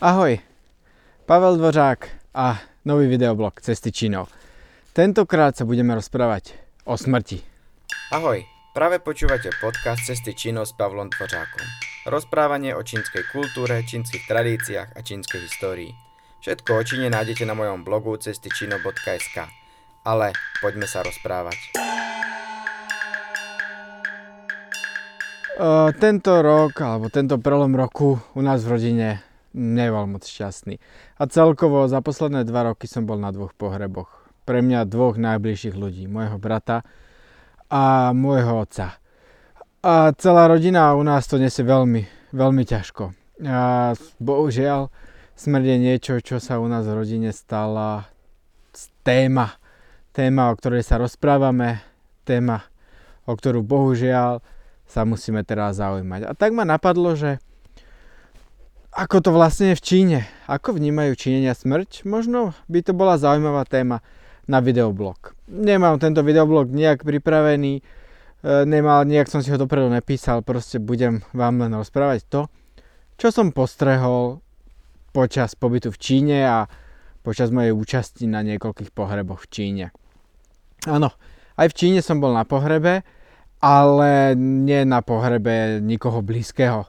Ahoj, Pavel Dvořák a nový videoblog Cesty Čínou. Tentokrát sa budeme rozprávať o smrti. Ahoj, práve počúvate podcast Cesty Čínou s Pavlom Dvořákom. Rozprávanie o čínskej kultúre, čínskych tradíciách a čínskej histórii. Všetko o Číne nájdete na mojom blogu cestyčino.sk. Ale poďme sa rozprávať. Uh, tento rok, alebo tento prelom roku u nás v rodine nebol moc šťastný. A celkovo za posledné dva roky som bol na dvoch pohreboch. Pre mňa dvoch najbližších ľudí. Môjho brata a môjho otca. A celá rodina u nás to nesie veľmi, veľmi ťažko. A bohužiaľ, smrť je niečo, čo sa u nás v rodine stala téma. Téma, o ktorej sa rozprávame, téma, o ktorú bohužiaľ sa musíme teraz zaujímať. A tak ma napadlo, že ako to vlastne je v Číne? Ako vnímajú Číňania smrť? Možno by to bola zaujímavá téma na videoblog. Nemám tento videoblog nejak pripravený, e, nemal, nejak som si ho dopredu nepísal, proste budem vám len rozprávať to, čo som postrehol počas pobytu v Číne a počas mojej účasti na niekoľkých pohreboch v Číne. Áno, aj v Číne som bol na pohrebe, ale nie na pohrebe nikoho blízkeho.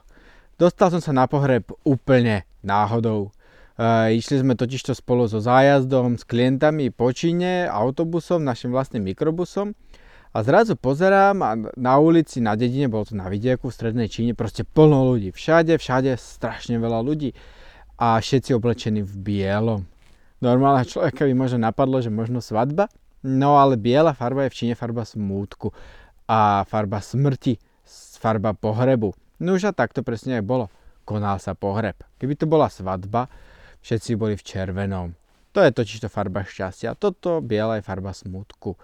Dostal som sa na pohreb úplne náhodou. E, išli sme totižto spolu so zájazdom, s klientami po Číne, autobusom, našim vlastným mikrobusom. A zrazu pozerám a na ulici, na dedine, bolo to na vidieku v strednej Číne, proste plno ľudí. Všade, všade strašne veľa ľudí. A všetci oblečení v bielom. Normálne človeka by možno napadlo, že možno svadba. No ale biela farba je v Číne farba smútku a farba smrti, farba pohrebu. No už a tak to presne aj bolo. Konal sa pohreb. Keby to bola svadba, všetci boli v červenom. To je totiž to farba šťastia. Toto biela je farba smutku.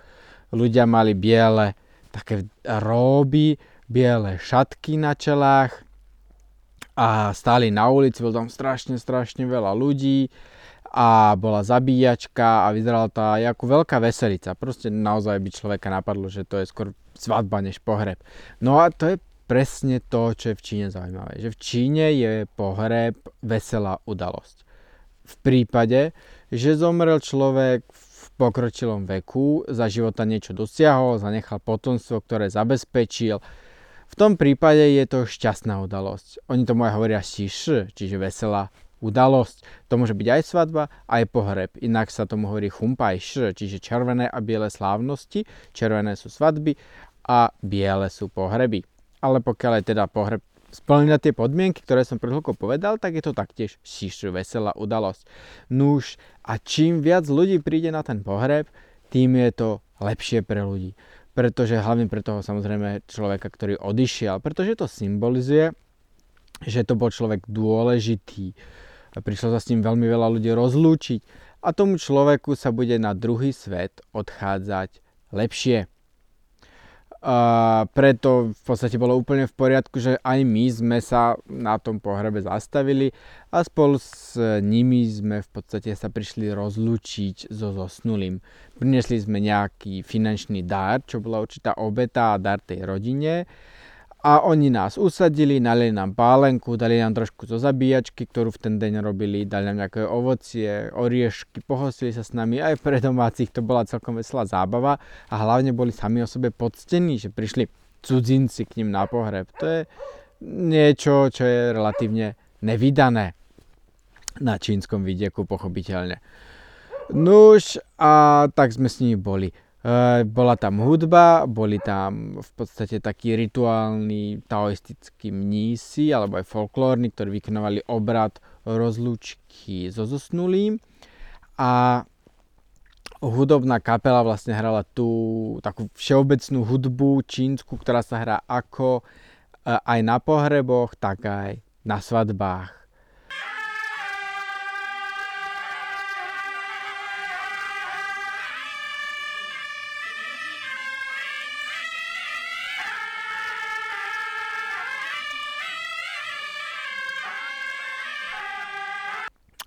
Ľudia mali biele také róby, biele šatky na čelách a stáli na ulici, bolo tam strašne, strašne veľa ľudí a bola zabíjačka a vyzerala aj ako veľká veselica. Proste naozaj by človeka napadlo, že to je skôr svadba než pohreb. No a to je presne to, čo je v Číne zaujímavé. Že v Číne je pohreb veselá udalosť. V prípade, že zomrel človek v pokročilom veku, za života niečo dosiahol, zanechal potomstvo, ktoré zabezpečil, v tom prípade je to šťastná udalosť. Oni tomu aj hovoria šiš, čiže veselá udalosť. To môže byť aj svadba, aj pohreb. Inak sa tomu hovorí chumpaj čiže červené a biele slávnosti. Červené sú svadby a biele sú pohreby ale pokiaľ aj teda pohreb splňa tie podmienky, ktoré som pred chvíľkou povedal, tak je to taktiež šíšu veselá udalosť. Nuž a čím viac ľudí príde na ten pohreb, tým je to lepšie pre ľudí. Pretože hlavne pre toho samozrejme človeka, ktorý odišiel, pretože to symbolizuje, že to bol človek dôležitý. Prišlo sa s ním veľmi veľa ľudí rozlúčiť a tomu človeku sa bude na druhý svet odchádzať lepšie. A preto v podstate bolo úplne v poriadku, že aj my sme sa na tom pohrebe zastavili a spolu s nimi sme v podstate sa prišli rozlúčiť so zosnulým. Prinesli sme nejaký finančný dar, čo bola určitá obeta a dar tej rodine a oni nás usadili, nali nám pálenku, dali nám trošku zo zabíjačky, ktorú v ten deň robili, dali nám nejaké ovocie, oriešky, pohostili sa s nami, aj pre domácich to bola celkom veselá zábava a hlavne boli sami o sebe poctení, že prišli cudzinci k ním na pohreb. To je niečo, čo je relatívne nevydané na čínskom vidieku, pochopiteľne. Nuž a tak sme s nimi boli. Bola tam hudba, boli tam v podstate takí rituálni taoistickí mnísi alebo aj folklórni, ktorí vykonovali obrad rozlúčky so zosnulým a hudobná kapela vlastne hrala tú takú všeobecnú hudbu čínsku, ktorá sa hrá ako aj na pohreboch, tak aj na svadbách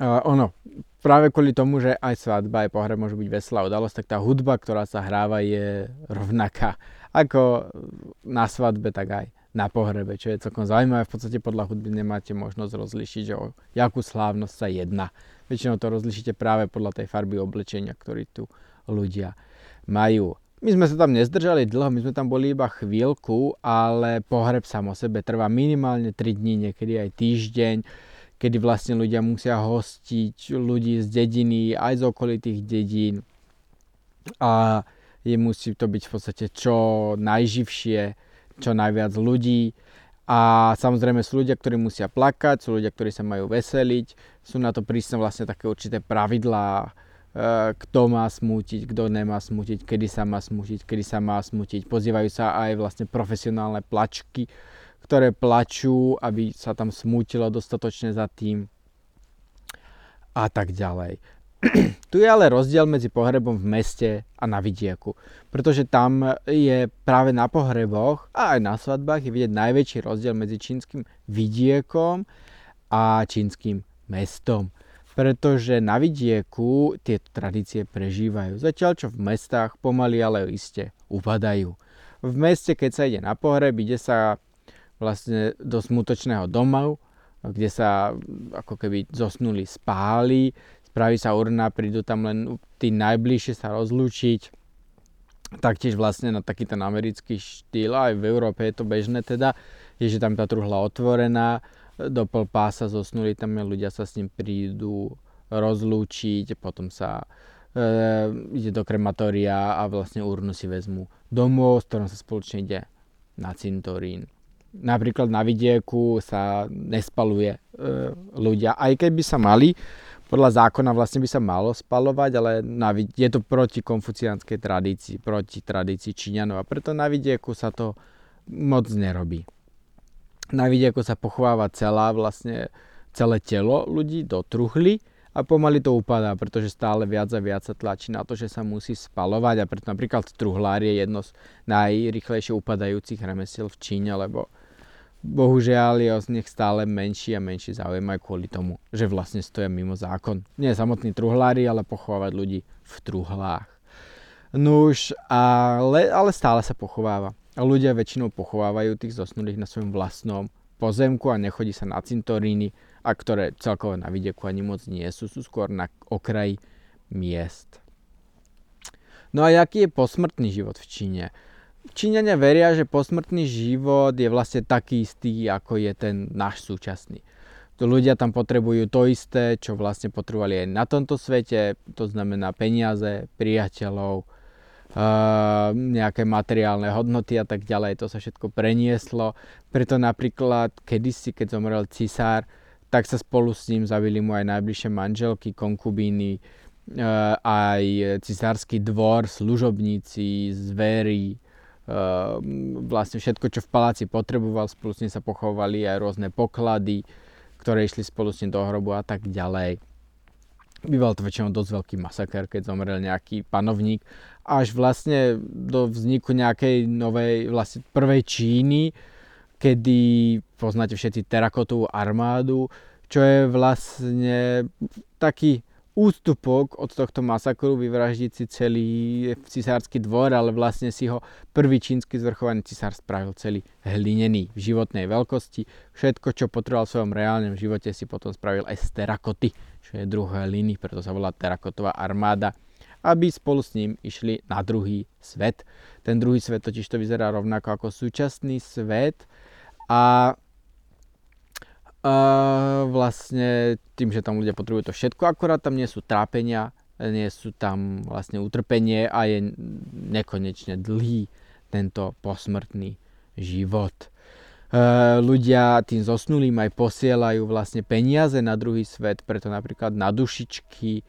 Uh, ono, práve kvôli tomu, že aj svadba, aj pohreb môže byť veselá udalosť, tak tá hudba, ktorá sa hráva, je rovnaká ako na svadbe, tak aj na pohrebe, čo je celkom zaujímavé. V podstate podľa hudby nemáte možnosť rozlišiť, že o jakú slávnosť sa jedná. Väčšinou to rozlišíte práve podľa tej farby oblečenia, ktorý tu ľudia majú. My sme sa tam nezdržali dlho, my sme tam boli iba chvíľku, ale pohreb sám o sebe trvá minimálne 3 dní, niekedy aj týždeň, kedy vlastne ľudia musia hostiť ľudí z dediny, aj z okolitých dedín. A je, musí to byť v podstate čo najživšie, čo najviac ľudí. A samozrejme sú ľudia, ktorí musia plakať, sú ľudia, ktorí sa majú veseliť. Sú na to prísne vlastne také určité pravidlá, E, kto má smútiť, kto nemá smútiť, kedy sa má smútiť, kedy sa má smútiť. Pozývajú sa aj vlastne profesionálne plačky, ktoré plačú, aby sa tam smútilo dostatočne za tým a tak ďalej. tu je ale rozdiel medzi pohrebom v meste a na vidieku, pretože tam je práve na pohreboch a aj na svadbách je vidieť najväčší rozdiel medzi čínskym vidiekom a čínskym mestom pretože na vidieku tieto tradície prežívajú. Zatiaľ čo v mestách pomaly ale iste upadajú. V meste, keď sa ide na pohreb, ide sa vlastne do smutočného domu, kde sa ako keby zosnuli spáli, spraví sa urna, prídu tam len tí najbližšie sa rozlúčiť. Taktiež vlastne na taký ten americký štýl, aj v Európe je to bežné teda, je, že tam tá truhla otvorená, do pol pása zosnuli tam ľudia sa s ním prídu rozlúčiť, potom sa e, ide do krematória a vlastne urnu si vezmu domov, s ktorom sa spoločne ide na cintorín. Napríklad na vidieku sa nespaluje e, ľudia, aj keď by sa mali, podľa zákona vlastne by sa malo spalovať, ale na, je to proti konfuciánskej tradícii, proti tradícii Číňanov. A preto na vidieku sa to moc nerobí. Na vidieku sa pochováva celá vlastne celé telo ľudí do truhly a pomaly to upadá, pretože stále viac a viac sa tlačí na to, že sa musí spalovať. A preto napríklad truhlár je jedno z najrychlejšie upadajúcich remesiel v Číne, lebo bohužiaľ je o nich stále menší a menší záujem aj kvôli tomu, že vlastne stoja mimo zákon. Nie samotní truhlári, ale pochovávať ľudí v truhlách. Nuž, ale, ale stále sa pochováva. A ľudia väčšinou pochovávajú tých zosnulých na svojom vlastnom pozemku a nechodí sa na cintoríny, a ktoré celkovo na vidieku ani moc nie sú, sú skôr na okraji miest. No a aký je posmrtný život v Číne? Číňania veria, že posmrtný život je vlastne taký istý, ako je ten náš súčasný. Ľudia tam potrebujú to isté, čo vlastne potrebovali aj na tomto svete, to znamená peniaze, priateľov, nejaké materiálne hodnoty a tak ďalej. To sa všetko prenieslo. Preto napríklad kedysi, keď zomrel cisár, tak sa spolu s ním zavili mu aj najbližšie manželky, konkubíny, aj cisársky dvor, služobníci, zvery, vlastne všetko, čo v paláci potreboval, spolu s ním sa pochovali aj rôzne poklady, ktoré išli spolu s ním do hrobu a tak ďalej. Býval to väčšinou dosť veľký masaker, keď zomrel nejaký panovník. Až vlastne do vzniku nejakej novej, vlastne prvej Číny, kedy poznáte všetci terakotovú armádu, čo je vlastne taký ústupok od tohto masakru vyvraždiť si celý cisársky dvor, ale vlastne si ho prvý čínsky zvrchovaný cisár spravil celý hlinený v životnej veľkosti. Všetko, čo potreboval v svojom reálnom živote, si potom spravil aj z terakoty, čo je druhé liny, preto sa volá terakotová armáda aby spolu s ním išli na druhý svet. Ten druhý svet totiž to vyzerá rovnako ako súčasný svet a Uh, vlastne tým, že tam ľudia potrebujú to všetko, akorát tam nie sú trápenia, nie sú tam vlastne utrpenie a je nekonečne dlhý tento posmrtný život. Uh, ľudia tým zosnulým aj posielajú vlastne peniaze na druhý svet, preto napríklad na dušičky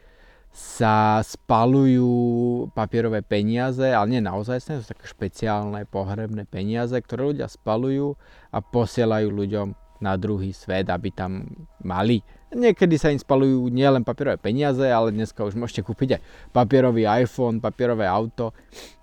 sa spalujú papierové peniaze, ale nie naozaj, sú také špeciálne pohrebné peniaze, ktoré ľudia spalujú a posielajú ľuďom na druhý svet, aby tam mali. Niekedy sa im spalujú nielen papierové peniaze, ale dneska už môžete kúpiť aj papierový iPhone, papierové auto.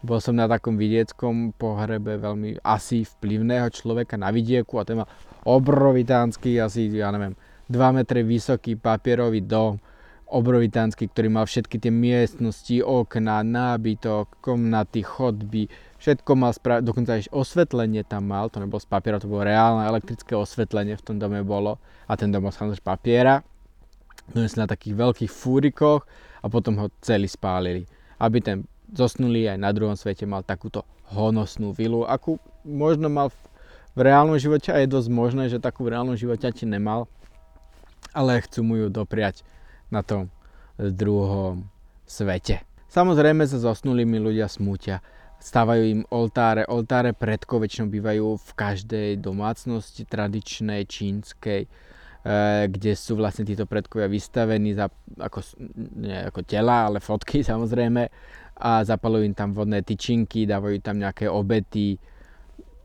Bol som na takom vidieckom pohrebe veľmi asi vplyvného človeka na vidieku a ten mal obrovitánsky, asi, ja neviem, 2 metre vysoký papierový dom obrovitánsky, ktorý mal všetky tie miestnosti, okna, nábytok, komnaty, chodby, všetko mal spra- dokonca aj osvetlenie tam mal, to nebolo z papiera, to bolo reálne elektrické osvetlenie v tom dome bolo a ten dom samozrejme z papiera. Donesli na takých veľkých fúrikoch a potom ho celý spálili. Aby ten zosnulý aj na druhom svete mal takúto honosnú vilu, akú možno mal v reálnom živote a je dosť možné, že takú v reálnom živote ti nemal, ale chcú mu ju dopriať na tom druhom svete. Samozrejme sa zosnulými ľudia smútia. Stávajú im oltáre. Oltáre predkov väčšinou bývajú v každej domácnosti tradičnej, čínskej, e, kde sú vlastne títo predkovia vystavení za, ako, nie ako tela, ale fotky samozrejme a zapalujú im tam vodné tyčinky, dávajú tam nejaké obety,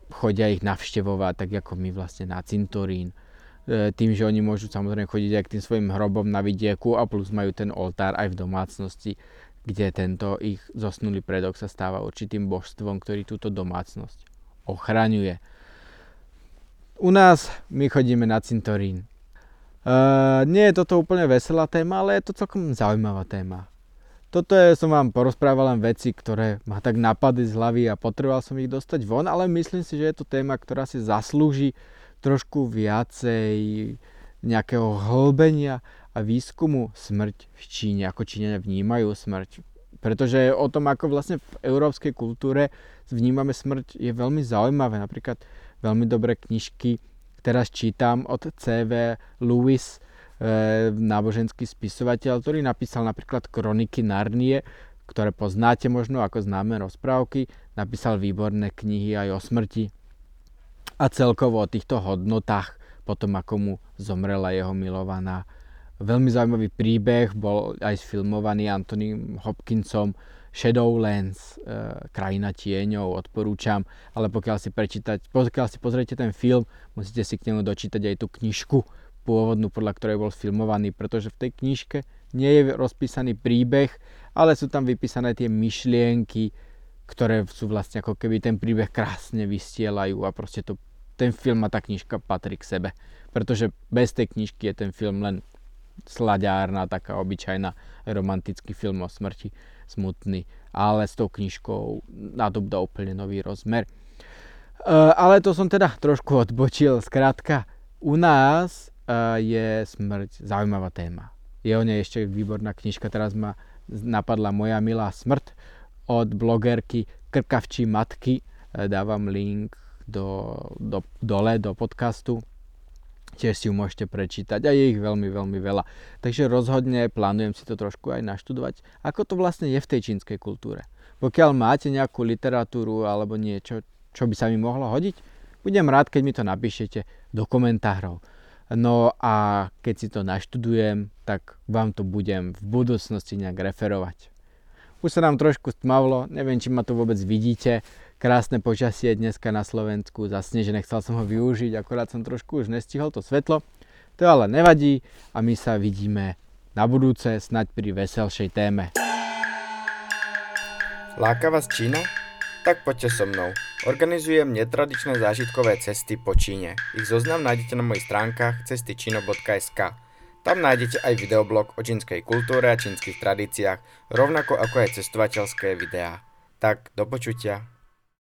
chodia ich navštevovať, tak ako my vlastne na cintorín. E, tým, že oni môžu samozrejme chodiť aj k tým svojim hrobom na vidieku a plus majú ten oltár aj v domácnosti, kde tento ich zosnulý predok sa stáva určitým božstvom, ktorý túto domácnosť ochraňuje. U nás my chodíme na cintorín. Uh, nie je toto úplne veselá téma, ale je to celkom zaujímavá téma. Toto je, som vám porozprával len veci, ktoré ma tak napadli z hlavy a potreboval som ich dostať von, ale myslím si, že je to téma, ktorá si zaslúži trošku viacej nejakého hlbenia a výskumu smrť v Číne, ako Číňania vnímajú smrť. Pretože o tom, ako vlastne v európskej kultúre vnímame smrť, je veľmi zaujímavé. Napríklad veľmi dobré knižky teraz čítam od C.V. Lewis, e, náboženský spisovateľ, ktorý napísal napríklad kroniky Narnie, ktoré poznáte možno ako známe rozprávky. Napísal výborné knihy aj o smrti, a celkovo o týchto hodnotách potom ako mu zomrela jeho milovaná. Veľmi zaujímavý príbeh bol aj sfilmovaný Anthony Hopkinsom Shadowlands, e, Krajina tieňov, odporúčam, ale pokiaľ si, prečítať, pokiaľ si pozriete ten film, musíte si k nemu dočítať aj tú knižku pôvodnú, podľa ktorej bol filmovaný, pretože v tej knižke nie je rozpísaný príbeh, ale sú tam vypísané tie myšlienky, ktoré sú vlastne ako keby ten príbeh krásne vystielajú a proste to, ten film a tá knižka patrí k sebe. Pretože bez tej knižky je ten film len slaďárna, taká obyčajná romantický film o smrti, smutný, ale s tou knižkou nadobdá úplne nový rozmer. Uh, ale to som teda trošku odbočil. Skrátka, u nás uh, je smrť zaujímavá téma. Je o nej ešte výborná knižka, teraz ma napadla Moja milá smrť od blogerky Krkavčí matky. E, dávam link do, do, dole do podcastu. Tiež si ju môžete prečítať a je ich veľmi, veľmi veľa. Takže rozhodne plánujem si to trošku aj naštudovať, ako to vlastne je v tej čínskej kultúre. Pokiaľ máte nejakú literatúru alebo niečo, čo by sa mi mohlo hodiť, budem rád, keď mi to napíšete do komentárov. No a keď si to naštudujem, tak vám to budem v budúcnosti nejak referovať. Už sa nám trošku stmavlo, neviem, či ma tu vôbec vidíte. Krásne počasie dneska na Slovensku, zasnežené, chcel som ho využiť, akorát som trošku už nestihol to svetlo. To ale nevadí a my sa vidíme na budúce, snaď pri veselšej téme. Láka vás Čína? Tak poďte so mnou. Organizujem netradičné zážitkové cesty po Číne. Ich zoznam nájdete na mojich stránkach cestyčino.sk. Tam nájdete aj videoblog o čínskej kultúre a čínskych tradíciách, rovnako ako aj cestovateľské videá. Tak, do počutia.